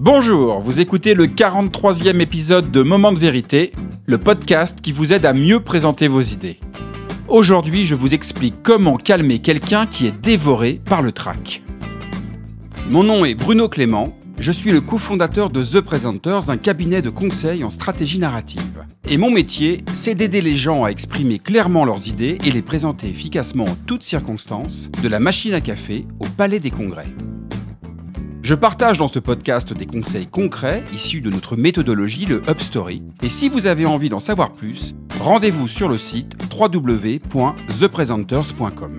Bonjour, vous écoutez le 43e épisode de Moment de vérité, le podcast qui vous aide à mieux présenter vos idées. Aujourd'hui, je vous explique comment calmer quelqu'un qui est dévoré par le trac. Mon nom est Bruno Clément, je suis le cofondateur de The Presenters, un cabinet de conseil en stratégie narrative. Et mon métier, c'est d'aider les gens à exprimer clairement leurs idées et les présenter efficacement en toutes circonstances, de la machine à café au palais des congrès. Je partage dans ce podcast des conseils concrets issus de notre méthodologie, le Upstory. Et si vous avez envie d'en savoir plus, rendez-vous sur le site www.thepresenters.com.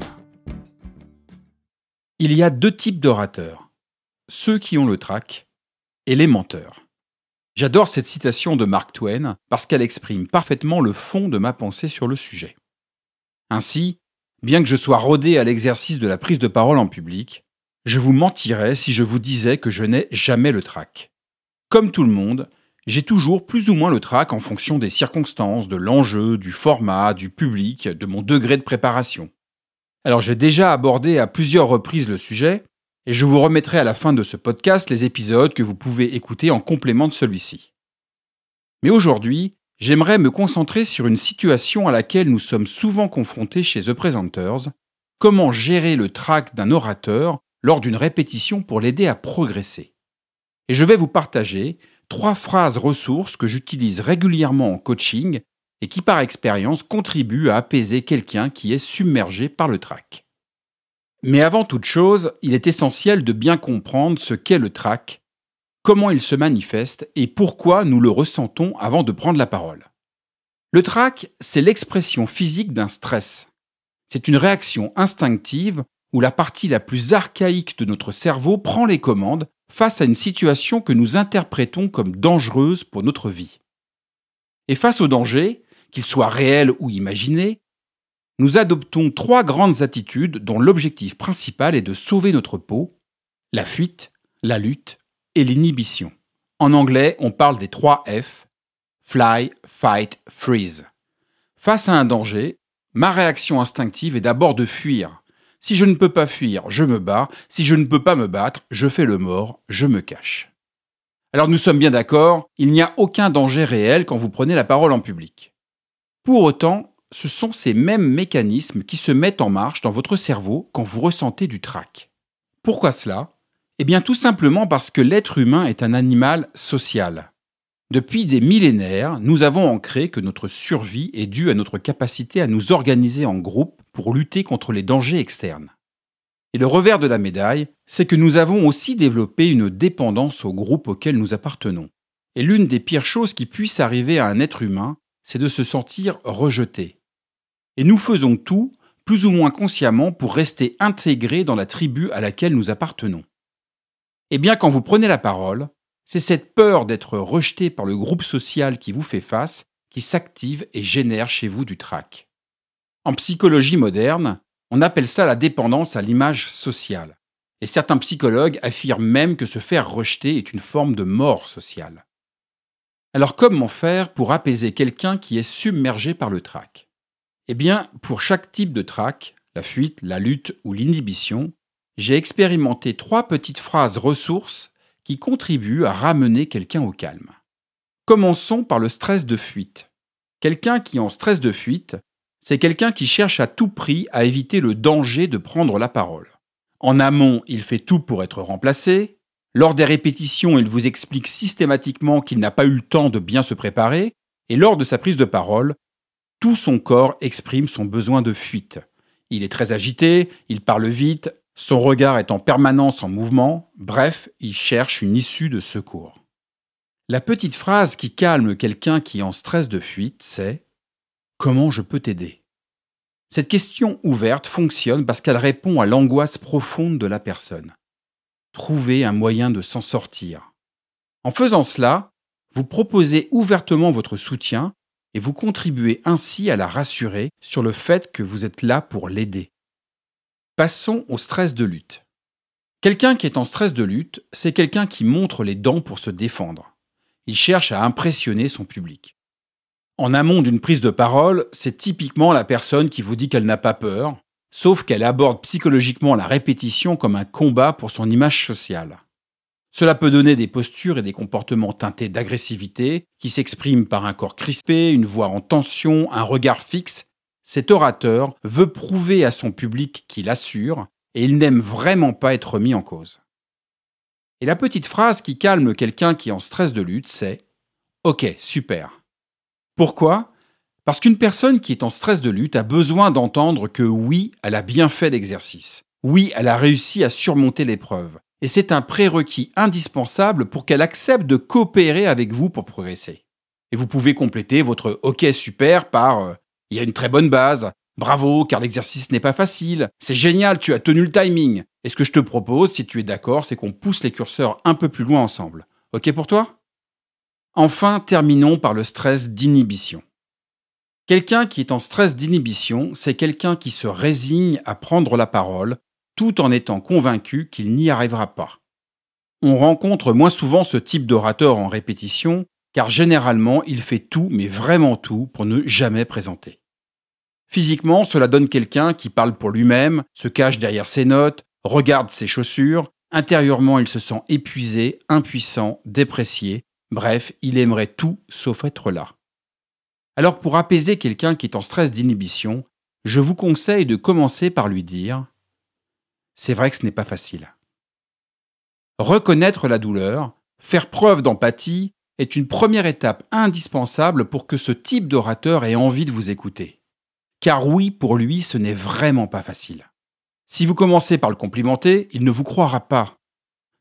Il y a deux types d'orateurs. Ceux qui ont le trac et les menteurs. J'adore cette citation de Mark Twain parce qu'elle exprime parfaitement le fond de ma pensée sur le sujet. Ainsi, bien que je sois rodé à l'exercice de la prise de parole en public, je vous mentirais si je vous disais que je n'ai jamais le trac. Comme tout le monde, j'ai toujours plus ou moins le trac en fonction des circonstances, de l'enjeu, du format, du public, de mon degré de préparation. Alors j'ai déjà abordé à plusieurs reprises le sujet, et je vous remettrai à la fin de ce podcast les épisodes que vous pouvez écouter en complément de celui-ci. Mais aujourd'hui, j'aimerais me concentrer sur une situation à laquelle nous sommes souvent confrontés chez The Presenters, comment gérer le trac d'un orateur lors d'une répétition pour l'aider à progresser. Et je vais vous partager trois phrases ressources que j'utilise régulièrement en coaching et qui par expérience contribuent à apaiser quelqu'un qui est submergé par le trac. Mais avant toute chose, il est essentiel de bien comprendre ce qu'est le trac, comment il se manifeste et pourquoi nous le ressentons avant de prendre la parole. Le trac, c'est l'expression physique d'un stress. C'est une réaction instinctive où la partie la plus archaïque de notre cerveau prend les commandes face à une situation que nous interprétons comme dangereuse pour notre vie. Et face au danger, qu'il soit réel ou imaginé, nous adoptons trois grandes attitudes dont l'objectif principal est de sauver notre peau, la fuite, la lutte et l'inhibition. En anglais, on parle des trois F, fly, fight, freeze. Face à un danger, ma réaction instinctive est d'abord de fuir, si je ne peux pas fuir, je me bats. Si je ne peux pas me battre, je fais le mort, je me cache. Alors nous sommes bien d'accord, il n'y a aucun danger réel quand vous prenez la parole en public. Pour autant, ce sont ces mêmes mécanismes qui se mettent en marche dans votre cerveau quand vous ressentez du trac. Pourquoi cela? Eh bien tout simplement parce que l'être humain est un animal social. Depuis des millénaires, nous avons ancré que notre survie est due à notre capacité à nous organiser en groupe pour lutter contre les dangers externes. Et le revers de la médaille, c'est que nous avons aussi développé une dépendance au groupe auquel nous appartenons. Et l'une des pires choses qui puissent arriver à un être humain, c'est de se sentir rejeté. Et nous faisons tout, plus ou moins consciemment, pour rester intégrés dans la tribu à laquelle nous appartenons. Et bien quand vous prenez la parole, c'est cette peur d'être rejeté par le groupe social qui vous fait face qui s'active et génère chez vous du trac. En psychologie moderne, on appelle ça la dépendance à l'image sociale. Et certains psychologues affirment même que se faire rejeter est une forme de mort sociale. Alors comment faire pour apaiser quelqu'un qui est submergé par le trac? Eh bien, pour chaque type de trac, la fuite, la lutte ou l'inhibition, j'ai expérimenté trois petites phrases ressources qui contribue à ramener quelqu'un au calme. Commençons par le stress de fuite. Quelqu'un qui est en stress de fuite, c'est quelqu'un qui cherche à tout prix à éviter le danger de prendre la parole. En amont, il fait tout pour être remplacé. Lors des répétitions, il vous explique systématiquement qu'il n'a pas eu le temps de bien se préparer. Et lors de sa prise de parole, tout son corps exprime son besoin de fuite. Il est très agité, il parle vite, son regard est en permanence en mouvement, bref, il cherche une issue de secours. La petite phrase qui calme quelqu'un qui est en stress de fuite, c'est Comment je peux t'aider? Cette question ouverte fonctionne parce qu'elle répond à l'angoisse profonde de la personne. Trouver un moyen de s'en sortir. En faisant cela, vous proposez ouvertement votre soutien et vous contribuez ainsi à la rassurer sur le fait que vous êtes là pour l'aider. Passons au stress de lutte. Quelqu'un qui est en stress de lutte, c'est quelqu'un qui montre les dents pour se défendre. Il cherche à impressionner son public. En amont d'une prise de parole, c'est typiquement la personne qui vous dit qu'elle n'a pas peur, sauf qu'elle aborde psychologiquement la répétition comme un combat pour son image sociale. Cela peut donner des postures et des comportements teintés d'agressivité, qui s'expriment par un corps crispé, une voix en tension, un regard fixe. Cet orateur veut prouver à son public qu'il assure, et il n'aime vraiment pas être mis en cause. Et la petite phrase qui calme quelqu'un qui est en stress de lutte, c'est Ok, super. Pourquoi? Parce qu'une personne qui est en stress de lutte a besoin d'entendre que oui, elle a bien fait l'exercice. Oui, elle a réussi à surmonter l'épreuve. Et c'est un prérequis indispensable pour qu'elle accepte de coopérer avec vous pour progresser. Et vous pouvez compléter votre OK super par euh, Il y a une très bonne base, bravo car l'exercice n'est pas facile, c'est génial, tu as tenu le timing. Et ce que je te propose, si tu es d'accord, c'est qu'on pousse les curseurs un peu plus loin ensemble. OK pour toi? Enfin, terminons par le stress d'inhibition. Quelqu'un qui est en stress d'inhibition, c'est quelqu'un qui se résigne à prendre la parole tout en étant convaincu qu'il n'y arrivera pas. On rencontre moins souvent ce type d'orateur en répétition, car généralement il fait tout, mais vraiment tout, pour ne jamais présenter. Physiquement, cela donne quelqu'un qui parle pour lui-même, se cache derrière ses notes, regarde ses chaussures, intérieurement il se sent épuisé, impuissant, déprécié, bref, il aimerait tout sauf être là. Alors pour apaiser quelqu'un qui est en stress d'inhibition, je vous conseille de commencer par lui dire c'est vrai que ce n'est pas facile. Reconnaître la douleur, faire preuve d'empathie, est une première étape indispensable pour que ce type d'orateur ait envie de vous écouter. Car oui, pour lui, ce n'est vraiment pas facile. Si vous commencez par le complimenter, il ne vous croira pas.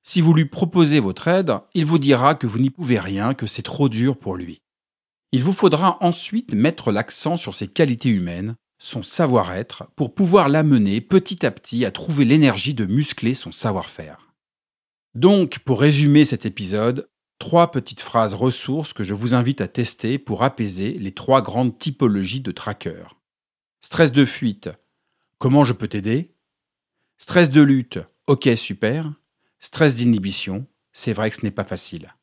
Si vous lui proposez votre aide, il vous dira que vous n'y pouvez rien, que c'est trop dur pour lui. Il vous faudra ensuite mettre l'accent sur ses qualités humaines, son savoir-être pour pouvoir l'amener petit à petit à trouver l'énergie de muscler son savoir-faire. Donc, pour résumer cet épisode, trois petites phrases ressources que je vous invite à tester pour apaiser les trois grandes typologies de trackers. Stress de fuite, comment je peux t'aider? Stress de lutte, ok super. Stress d'inhibition, c'est vrai que ce n'est pas facile.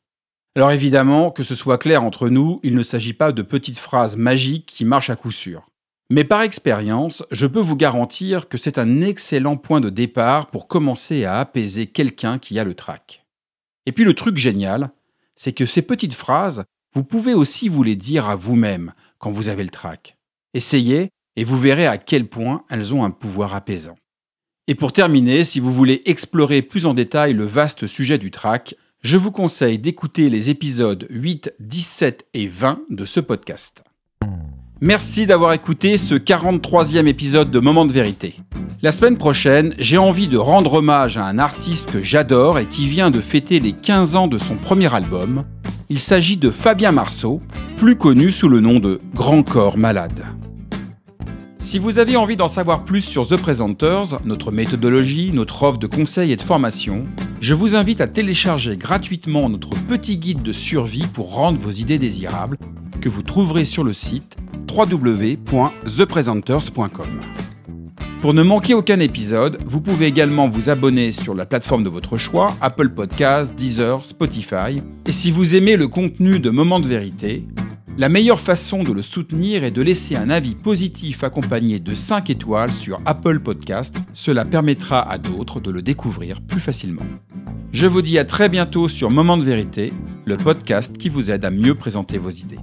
Alors évidemment, que ce soit clair entre nous, il ne s'agit pas de petites phrases magiques qui marchent à coup sûr. Mais par expérience, je peux vous garantir que c'est un excellent point de départ pour commencer à apaiser quelqu'un qui a le trac. Et puis le truc génial, c'est que ces petites phrases, vous pouvez aussi vous les dire à vous-même quand vous avez le trac. Essayez et vous verrez à quel point elles ont un pouvoir apaisant. Et pour terminer, si vous voulez explorer plus en détail le vaste sujet du trac, je vous conseille d'écouter les épisodes 8, 17 et 20 de ce podcast. Merci d'avoir écouté ce 43e épisode de Moment de vérité. La semaine prochaine, j'ai envie de rendre hommage à un artiste que j'adore et qui vient de fêter les 15 ans de son premier album. Il s'agit de Fabien Marceau, plus connu sous le nom de Grand Corps Malade. Si vous avez envie d'en savoir plus sur The Presenters, notre méthodologie, notre offre de conseils et de formation, je vous invite à télécharger gratuitement notre petit guide de survie pour rendre vos idées désirables, que vous trouverez sur le site www.thepresenters.com. Pour ne manquer aucun épisode, vous pouvez également vous abonner sur la plateforme de votre choix, Apple Podcasts, Deezer, Spotify. Et si vous aimez le contenu de Moments de vérité, la meilleure façon de le soutenir est de laisser un avis positif accompagné de 5 étoiles sur Apple Podcasts. Cela permettra à d'autres de le découvrir plus facilement. Je vous dis à très bientôt sur Moment de vérité, le podcast qui vous aide à mieux présenter vos idées.